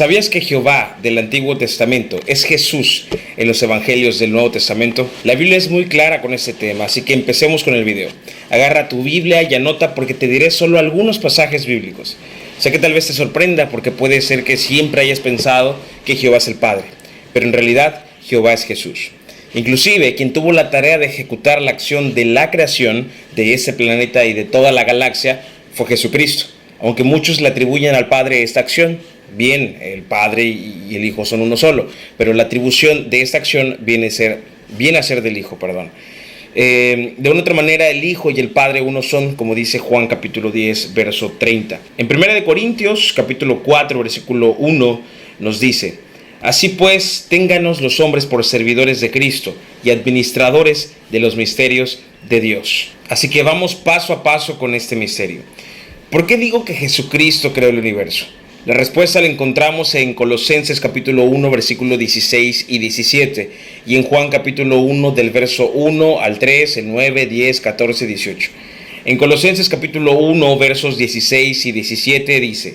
¿Sabías que Jehová del Antiguo Testamento es Jesús en los Evangelios del Nuevo Testamento? La Biblia es muy clara con este tema, así que empecemos con el video. Agarra tu Biblia y anota porque te diré solo algunos pasajes bíblicos. Sé que tal vez te sorprenda porque puede ser que siempre hayas pensado que Jehová es el Padre, pero en realidad Jehová es Jesús. Inclusive quien tuvo la tarea de ejecutar la acción de la creación de ese planeta y de toda la galaxia fue Jesucristo, aunque muchos le atribuyen al Padre esta acción bien, el Padre y el Hijo son uno solo, pero la atribución de esta acción viene a ser, viene a ser del Hijo, perdón. Eh, de una otra manera, el Hijo y el Padre uno son, como dice Juan capítulo 10, verso 30. En 1 Corintios capítulo 4, versículo 1 nos dice, Así pues, ténganos los hombres por servidores de Cristo y administradores de los misterios de Dios. Así que vamos paso a paso con este misterio. ¿Por qué digo que Jesucristo creó el universo? La respuesta la encontramos en Colosenses capítulo 1 versículo 16 y 17 y en Juan capítulo 1 del verso 1 al 3, el 9, 10, 14, 18. En Colosenses capítulo 1 versos 16 y 17 dice,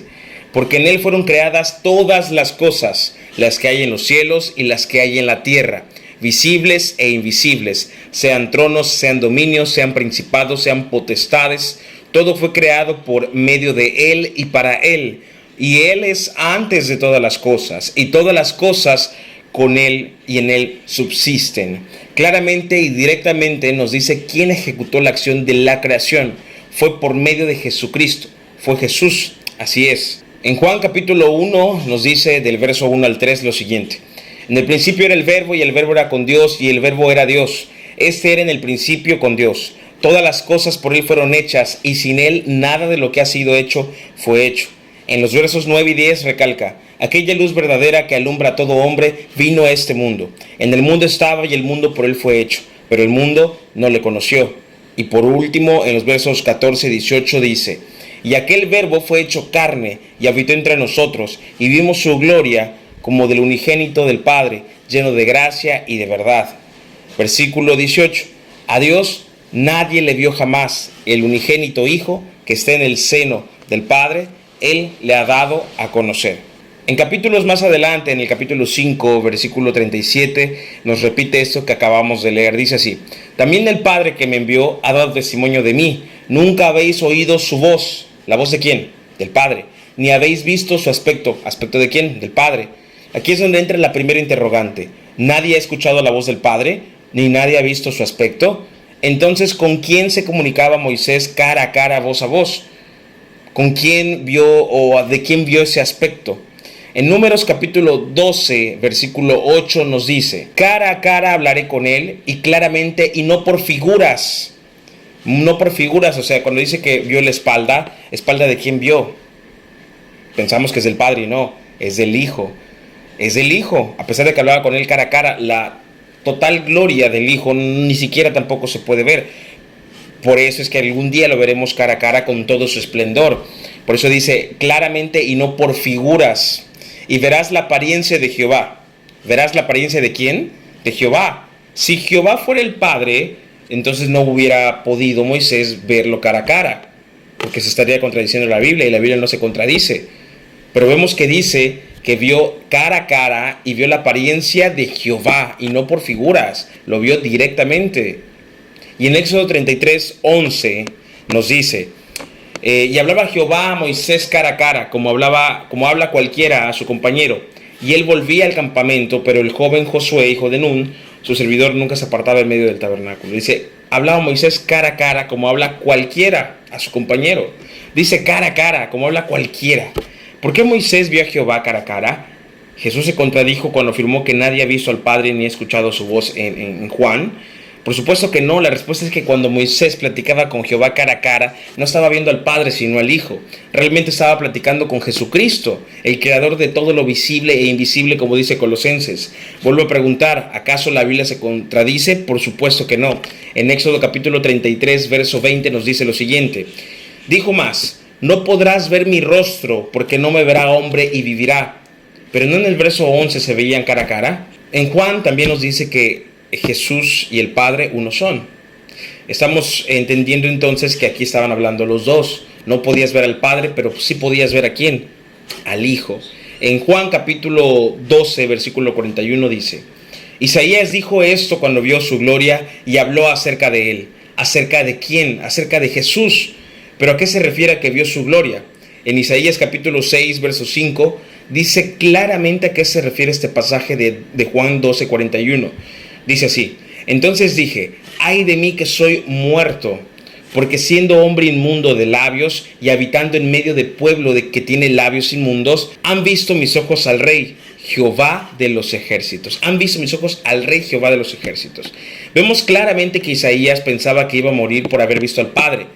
porque en él fueron creadas todas las cosas, las que hay en los cielos y las que hay en la tierra, visibles e invisibles, sean tronos, sean dominios, sean principados, sean potestades, todo fue creado por medio de él y para él y Él es antes de todas las cosas, y todas las cosas con Él y en Él subsisten. Claramente y directamente nos dice quién ejecutó la acción de la creación. Fue por medio de Jesucristo. Fue Jesús. Así es. En Juan capítulo 1 nos dice del verso 1 al 3 lo siguiente. En el principio era el verbo y el verbo era con Dios y el verbo era Dios. Este era en el principio con Dios. Todas las cosas por Él fueron hechas y sin Él nada de lo que ha sido hecho fue hecho. En los versos 9 y 10 recalca, aquella luz verdadera que alumbra a todo hombre vino a este mundo. En el mundo estaba y el mundo por él fue hecho, pero el mundo no le conoció. Y por último, en los versos 14 y 18 dice, y aquel verbo fue hecho carne y habitó entre nosotros, y vimos su gloria como del unigénito del Padre, lleno de gracia y de verdad. Versículo 18, a Dios nadie le vio jamás, el unigénito Hijo que está en el seno del Padre, él le ha dado a conocer. En capítulos más adelante, en el capítulo 5, versículo 37, nos repite esto que acabamos de leer. Dice así, también el Padre que me envió ha dado testimonio de mí. Nunca habéis oído su voz. ¿La voz de quién? Del Padre. Ni habéis visto su aspecto. ¿Aspecto de quién? Del Padre. Aquí es donde entra la primera interrogante. ¿Nadie ha escuchado la voz del Padre? ¿Ni nadie ha visto su aspecto? Entonces, ¿con quién se comunicaba Moisés cara a cara, voz a voz? con quién vio o de quién vio ese aspecto. En Números capítulo 12, versículo 8 nos dice, cara a cara hablaré con él y claramente y no por figuras. No por figuras, o sea, cuando dice que vio la espalda, espalda de quién vio. Pensamos que es del Padre no, es del Hijo. Es del Hijo, a pesar de que hablaba con él cara a cara, la total gloria del Hijo ni siquiera tampoco se puede ver. Por eso es que algún día lo veremos cara a cara con todo su esplendor. Por eso dice claramente y no por figuras. Y verás la apariencia de Jehová. ¿Verás la apariencia de quién? De Jehová. Si Jehová fuera el Padre, entonces no hubiera podido Moisés verlo cara a cara, porque se estaría contradiciendo la Biblia y la Biblia no se contradice. Pero vemos que dice que vio cara a cara y vio la apariencia de Jehová y no por figuras, lo vio directamente. Y en Éxodo 33, 11 nos dice, eh, y hablaba Jehová a Moisés cara a cara, como, hablaba, como habla cualquiera a su compañero. Y él volvía al campamento, pero el joven Josué, hijo de Nun, su servidor nunca se apartaba en medio del tabernáculo. Dice, hablaba Moisés cara a cara, como habla cualquiera a su compañero. Dice cara a cara, como habla cualquiera. ¿Por qué Moisés vio a Jehová cara a cara? Jesús se contradijo cuando afirmó que nadie ha visto al Padre ni ha escuchado su voz en, Juan. Por supuesto que no, la respuesta es que cuando Moisés platicaba con Jehová cara a cara, no estaba viendo al Padre sino al Hijo. Realmente estaba platicando con Jesucristo, el creador de todo lo visible e invisible, como dice Colosenses. Vuelvo a preguntar, ¿acaso la Biblia se contradice? Por supuesto que no. En Éxodo capítulo 33, verso 20 nos dice lo siguiente. Dijo más, no podrás ver mi rostro porque no me verá hombre y vivirá. Pero no en el verso 11 se veían cara a cara. En Juan también nos dice que Jesús y el Padre uno son. Estamos entendiendo entonces que aquí estaban hablando los dos. No podías ver al Padre, pero sí podías ver a quién, al Hijo. En Juan capítulo 12, versículo 41 dice, Isaías dijo esto cuando vio su gloria y habló acerca de él. ¿Acerca de quién? Acerca de Jesús. ¿Pero a qué se refiere a que vio su gloria? En Isaías capítulo 6, verso 5, dice claramente a qué se refiere este pasaje de, Juan 12, 41. Dice así, entonces dije, ay de mí que soy muerto, porque siendo hombre inmundo de labios y habitando en medio de pueblo de que tiene labios inmundos, han visto mis ojos al rey, Jehová de los ejércitos. Han visto mis ojos al rey Jehová de los ejércitos. Vemos claramente que Isaías pensaba que iba a morir por haber visto al Padre.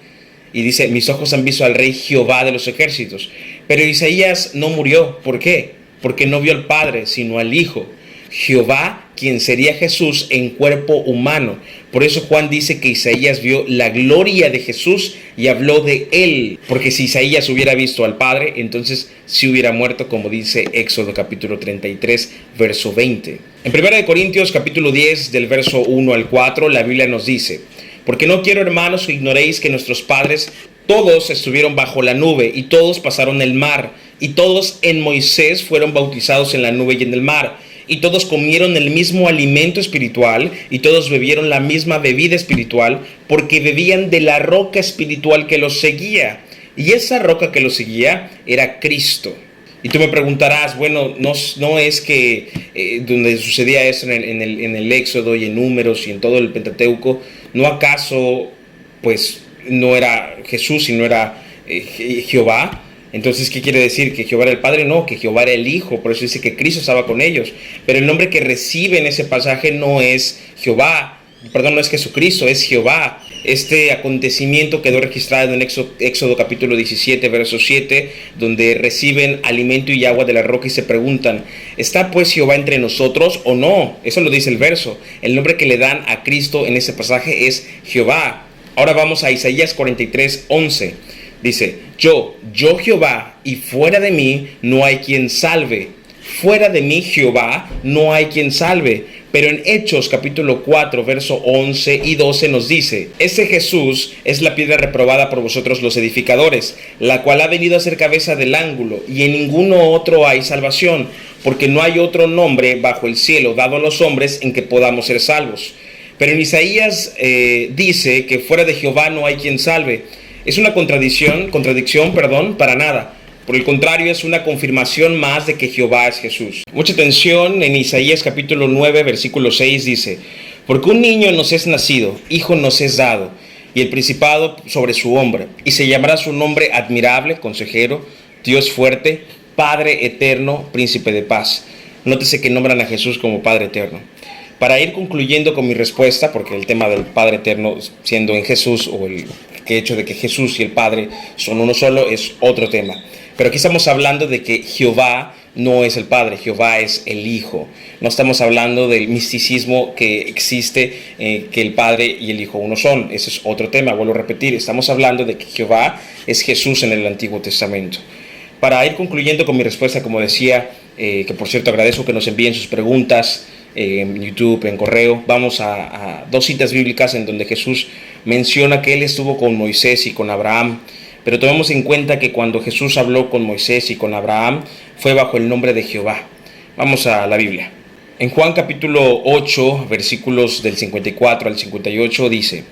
Y dice, mis ojos han visto al rey Jehová de los ejércitos. Pero Isaías no murió. ¿Por qué? Porque no vio al Padre, sino al Hijo. Jehová, quien sería Jesús en cuerpo humano. Por eso Juan dice que Isaías vio la gloria de Jesús y habló de él. Porque si Isaías hubiera visto al Padre, entonces sí hubiera muerto, como dice Éxodo capítulo 33, verso 20. En 1 Corintios capítulo 10, del verso 1 al 4, la Biblia nos dice, porque no quiero, hermanos, que ignoréis que nuestros padres todos estuvieron bajo la nube y todos pasaron el mar, y todos en Moisés fueron bautizados en la nube y en el mar y todos comieron el mismo alimento espiritual y todos bebieron la misma bebida espiritual porque bebían de la roca espiritual que los seguía. Y esa roca que los seguía era Cristo. Y tú me preguntarás, bueno, no, es que eh, donde sucedía eso en el, en, el, Éxodo y en Números y en todo el Pentateuco, ¿no acaso pues no era Jesús, sino era eh, Jehová? Entonces, ¿qué quiere decir? ¿Que Jehová era el Padre? No, que Jehová era el Hijo. Por eso dice que Cristo estaba con ellos. Pero el nombre que recibe en ese pasaje no es Jehová, perdón, no es Jesucristo, es Jehová. Este acontecimiento quedó registrado en Éxodo, capítulo 17, verso 7, donde reciben alimento y agua de la roca y se preguntan, ¿está pues Jehová entre nosotros o no? Eso lo dice el verso. El nombre que le dan a Cristo en ese pasaje es Jehová. Ahora vamos a Isaías 43, 11. Dice, yo, yo Jehová, y fuera de mí no hay quien salve. Fuera de mí Jehová no hay quien salve. Pero en Hechos capítulo 4, verso 11 y 12 nos dice, ese Jesús es la piedra reprobada por vosotros los edificadores, la cual ha venido a ser cabeza del ángulo, y en ninguno otro hay salvación, porque no hay otro nombre bajo el cielo dado a los hombres en que podamos ser salvos. Pero en Isaías eh, dice que fuera de Jehová no hay quien salve. Es una contradicción, contradicción, perdón, para nada. Por el contrario, es una confirmación más de que Jehová es Jesús. Mucha atención en Isaías capítulo 9, versículo 6 dice, porque un niño nos es nacido, hijo nos es dado, y el principado sobre su hombro, y se llamará su nombre admirable, consejero, Dios fuerte, Padre eterno, príncipe de paz. Nótese que nombran a Jesús como Padre eterno. Para ir concluyendo con mi respuesta, porque el tema del Padre eterno siendo en Jesús o el que hecho de que Jesús y el Padre son uno solo es otro tema. Pero aquí estamos hablando de que Jehová no es el Padre, Jehová es el Hijo. No estamos hablando del misticismo que existe, eh, que el Padre y el Hijo uno son. Ese es otro tema, vuelvo a repetir. Estamos hablando de que Jehová es Jesús en el Antiguo Testamento. Para ir concluyendo con mi respuesta, como decía, eh, que por cierto agradezco que nos envíen sus preguntas eh, en YouTube, en correo, vamos a, a dos citas bíblicas en donde Jesús menciona que él estuvo con Moisés y con Abraham, pero tomemos en cuenta que cuando Jesús habló con Moisés y con Abraham fue bajo el nombre de Jehová. Vamos a la Biblia. En Juan capítulo 8, versículos del 54 al 58 dice,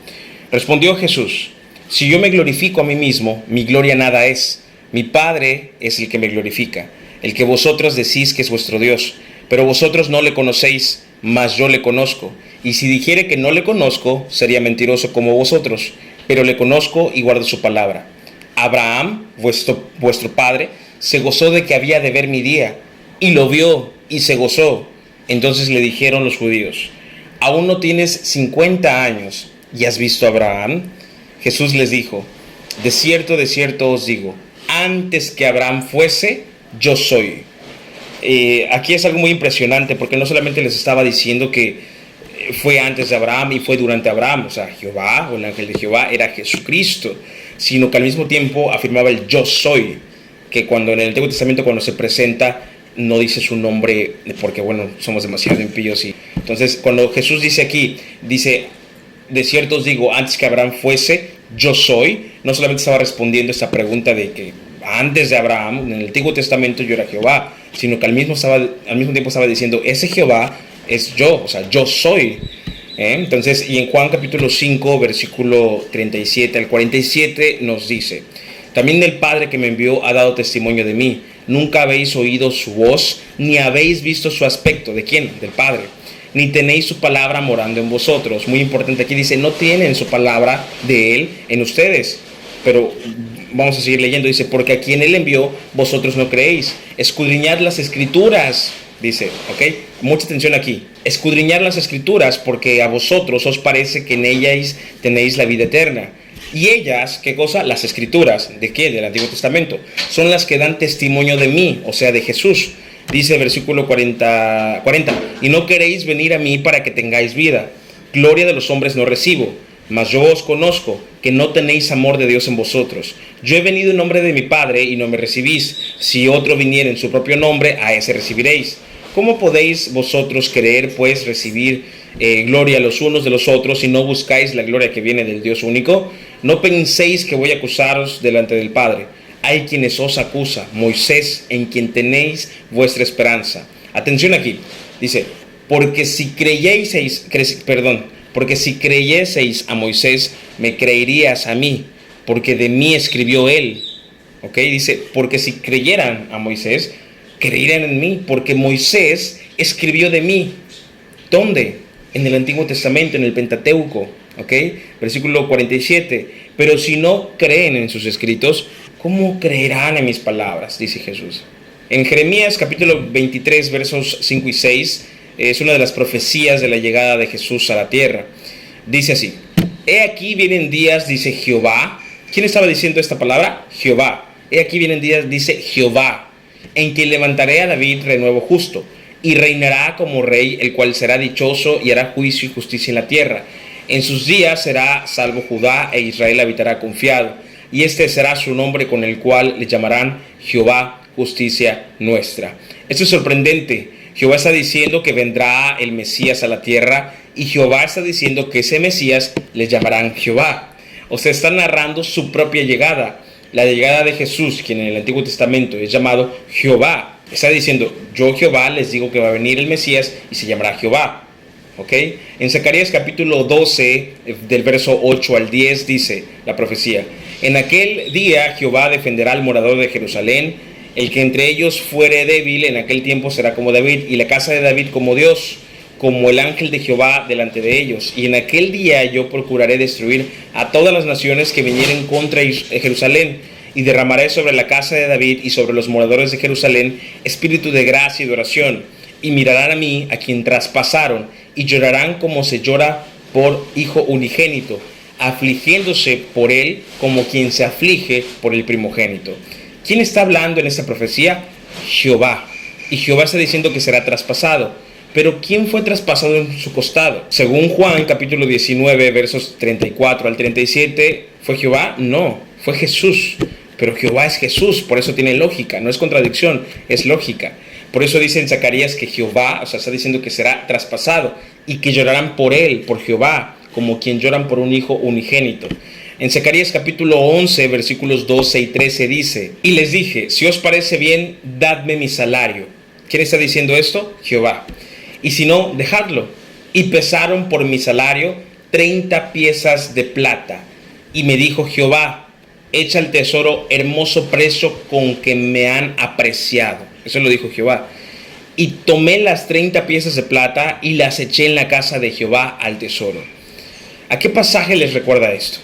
respondió Jesús, si yo me glorifico a mí mismo, mi gloria nada es, mi Padre es el que me glorifica, el que vosotros decís que es vuestro Dios, pero vosotros no le conocéis, mas yo le conozco y si dijere que no le conozco, sería mentiroso como vosotros, pero le conozco y guardo su palabra. Abraham, vuestro, vuestro padre, se gozó de que había de ver mi día, y lo vio y se gozó. Entonces le dijeron los judíos, aún no tienes 50 años y has visto a Abraham. Jesús les dijo, de cierto, de cierto os digo, antes que Abraham fuese, yo soy. Eh, aquí es algo muy impresionante porque no solamente les estaba diciendo que fue antes de Abraham y fue durante Abraham, o sea, Jehová o el ángel de Jehová era Jesucristo, sino que al mismo tiempo afirmaba el yo soy, que cuando en el Antiguo Testamento cuando se presenta no dice su nombre porque bueno, somos demasiado impíos y entonces cuando Jesús dice aquí, dice, de cierto os digo, antes que Abraham fuese, yo soy, no solamente estaba respondiendo esta pregunta de que antes de Abraham, en el Antiguo Testamento yo era Jehová, sino que al mismo, estaba, al mismo tiempo estaba diciendo, ese Jehová es yo, o sea, yo soy. ¿eh? Entonces, y en Juan capítulo 5, versículo 37 al 47 nos dice, también el Padre que me envió ha dado testimonio de mí. Nunca habéis oído su voz, ni habéis visto su aspecto. ¿De quién? Del Padre. Ni tenéis su palabra morando en vosotros. Muy importante aquí dice, no tienen su palabra de Él en ustedes. Pero vamos a seguir leyendo. Dice, porque a quien Él envió, vosotros no creéis. Escudriñad las escrituras. Dice, ¿ok? Mucha atención aquí. Escudriñar las escrituras porque a vosotros os parece que en ellas tenéis la vida eterna y ellas, ¿qué cosa? Las escrituras. ¿De qué? Del Antiguo Testamento. Son las que dan testimonio de mí, o sea, de Jesús. Dice versículo 40, 40, y no queréis venir a mí para que tengáis vida. Gloria de los hombres no recibo, mas yo os conozco, que no tenéis amor de Dios en vosotros. Yo he venido en nombre de mi Padre y no me recibís. Si otro viniera en su propio nombre, a ese recibiréis. ¿Cómo podéis vosotros querer, pues, recibir eh, gloria los unos de los otros si no buscáis la gloria que viene del Dios único? No penséis que voy a acusaros delante del Padre. Hay quienes os acusa, Moisés, en quien tenéis vuestra esperanza. Atención aquí, dice, porque si creyeseis, perdón, porque si creyeseis a Moisés, me creerías a mí, porque de mí escribió él. ¿Ok? Dice, porque si creyeran a Moisés, creerían en mí, porque Moisés escribió de mí. ¿Dónde? En el Antiguo Testamento, en el Pentateuco. ¿Ok? Versículo 47. Pero si no creen en sus escritos, ¿cómo creerán en mis palabras? Dice Jesús. En Jeremías capítulo 23, versos 5 y 6, es una de las profecías de la llegada de Jesús a la tierra. Dice así, He aquí vienen días, dice Jehová. ¿Quién estaba diciendo esta palabra? Jehová. He aquí vienen días, dice Jehová, en que levantaré a David renuevo justo, y reinará como rey, el cual será dichoso y hará juicio y justicia en la tierra en sus días será salvo Judá e Israel habitará confiado. Y este será su nombre con el cual le llamarán Jehová, justicia nuestra. Esto es sorprendente. Jehová está diciendo que vendrá el Mesías a la tierra y Jehová está diciendo que ese Mesías le llamarán Jehová. O sea, está narrando su propia llegada. La llegada de Jesús, quien en el Antiguo Testamento es llamado Jehová. Está diciendo, yo Jehová les digo que va a venir el Mesías y se llamará Jehová. En Zacarías capítulo 12, eh, del verso 8 al 10, dice la profecía, en aquel día Jehová defenderá al morador de Jerusalén, el que entre ellos fuere débil, en aquel tiempo será como David, y la casa de David como Dios, como el ángel de Jehová delante de ellos. Y en aquel día yo procuraré destruir a todas las naciones que vinieren contra Jerusalén, y derramaré sobre la casa de David y sobre los moradores de Jerusalén espíritu de gracia y de oración, y mirarán a mí, a quien traspasaron, y llorarán como se llora por hijo unigénito, afligiéndose por él como quien se aflige por el primogénito. ¿Quién está hablando en esta profecía? Jehová. Y Jehová está diciendo que será traspasado. Pero ¿quién fue traspasado en su costado? Según Juan capítulo 19 versos 34 al 37, ¿fue Jehová? No, fue Jesús. Pero Jehová es Jesús, por eso tiene lógica, no es contradicción, es lógica. Por eso dice en Zacarías que Jehová, o sea, está diciendo que será traspasado y que llorarán por él, por Jehová, como quien lloran por un hijo unigénito. En Zacarías capítulo 11, versículos 12 y 13 dice, y les dije, si os parece bien, dadme mi salario. ¿Quién está diciendo esto? Jehová. Y si no, dejadlo. Y pesaron por mi salario 30 piezas de plata. Y me dijo Jehová, echa el tesoro hermoso precio con que me han apreciado. Eso lo dijo Jehová. Y tomé las 30 piezas de plata y las eché en la casa de Jehová al tesoro. ¿A qué pasaje les recuerda esto?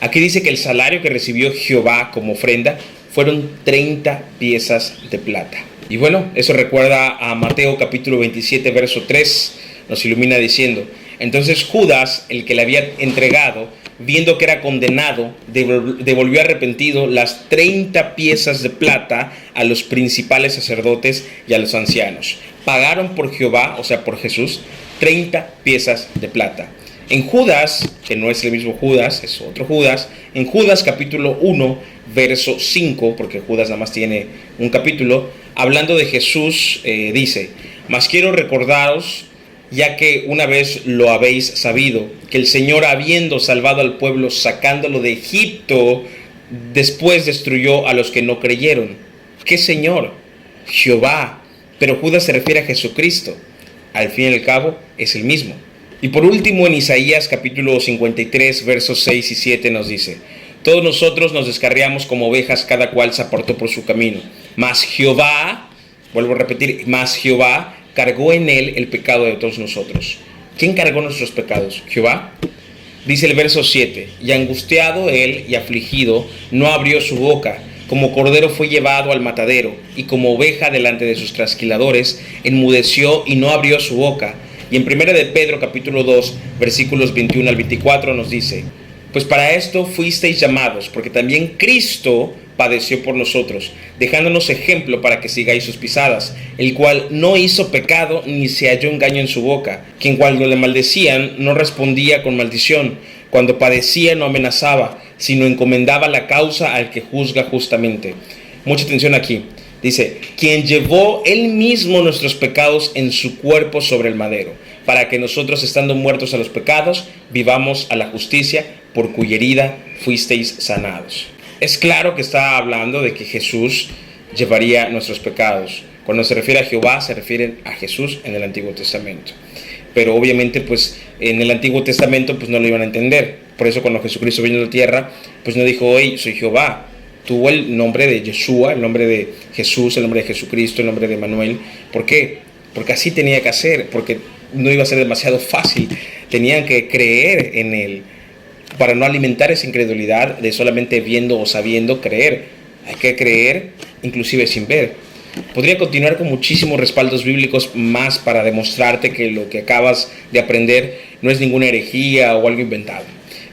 Aquí dice que el salario que recibió Jehová como ofrenda fueron 30 piezas de plata. Y bueno, eso recuerda a Mateo capítulo 27, verso 3, nos ilumina diciendo, entonces Judas, el que le había entregado, viendo que era condenado, devolvió arrepentido las 30 piezas de plata a los principales sacerdotes y a los ancianos. Pagaron por Jehová, o sea, por Jesús, 30 piezas de plata. En Judas, que no es el mismo Judas, es otro Judas, en Judas capítulo 1, verso 5, porque Judas nada más tiene un capítulo, hablando de Jesús, eh, dice, mas quiero recordaros ya que una vez lo habéis sabido, que el Señor habiendo salvado al pueblo sacándolo de Egipto, después destruyó a los que no creyeron. ¿Qué Señor? Jehová, pero Judas se refiere a Jesucristo. Al fin y al cabo, es el mismo. Y por último, en Isaías capítulo 53, versos 6 y 7 nos dice, todos nosotros nos descarriamos como ovejas, cada cual se apartó por su camino. Mas Jehová, vuelvo a repetir, mas Jehová cargó en él el pecado de todos nosotros. ¿Quién cargó nuestros pecados? Jehová. Dice el verso 7, y angustiado él y afligido, no abrió su boca, como cordero fue llevado al matadero, y como oveja delante de sus trasquiladores, enmudeció y no abrió su boca. Y en 1 de Pedro capítulo 2, versículos 21 al 24 nos dice, pues para esto fuisteis llamados, porque también Cristo padeció por nosotros, dejándonos ejemplo para que sigáis sus pisadas, el cual no hizo pecado ni se halló engaño en su boca, quien cuando le maldecían no respondía con maldición, cuando padecía no amenazaba, sino encomendaba la causa al que juzga justamente. Mucha atención aquí. Dice, quien llevó él mismo nuestros pecados en su cuerpo sobre el madero, para que nosotros, estando muertos a los pecados, vivamos a la justicia, por cuya herida fuisteis sanados. Es claro que está hablando de que Jesús llevaría nuestros pecados. Cuando se refiere a Jehová, se refiere a Jesús en el Antiguo Testamento. Pero obviamente, pues en el Antiguo Testamento, pues no lo iban a entender. Por eso cuando Jesucristo vino a la tierra, pues no dijo, hey, soy Jehová, tuvo el nombre de Yeshua, el nombre de Jesús, el nombre de Jesucristo, el nombre de Manuel. ¿Por qué? Porque así tenía que hacer, porque no iba a ser demasiado fácil. Tenían que creer en Él para no alimentar esa incredulidad de solamente viendo o sabiendo creer. Hay que creer inclusive sin ver. Podría continuar con muchísimos respaldos bíblicos más para demostrarte que lo que acabas de aprender no es ninguna herejía o algo inventado.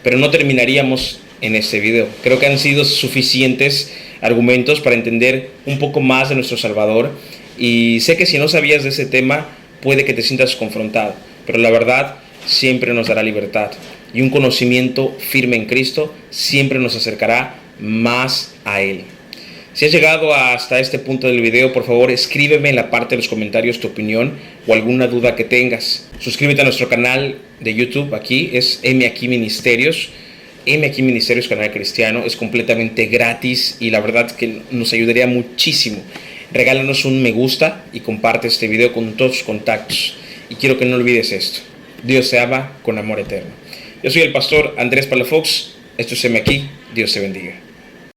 Pero no terminaríamos en este video. Creo que han sido suficientes argumentos para entender un poco más de nuestro Salvador y sé que si no sabías de ese tema puede que te sientas confrontado, pero la verdad siempre nos dará libertad y un conocimiento firme en Cristo siempre nos acercará más a Él. Si has llegado hasta este punto del video, por favor escríbeme en la parte de los comentarios tu opinión o alguna duda que tengas. Suscríbete a nuestro canal de YouTube aquí, es M aquí Ministerios. M aquí Ministerios Canal Cristiano es completamente gratis y la verdad que nos ayudaría muchísimo. Regálanos un me gusta y comparte este video con todos tus contactos. Y quiero que no olvides esto. Dios se ama con amor eterno. Yo soy el pastor Andrés Palafox. Esto es M aquí. Dios se bendiga.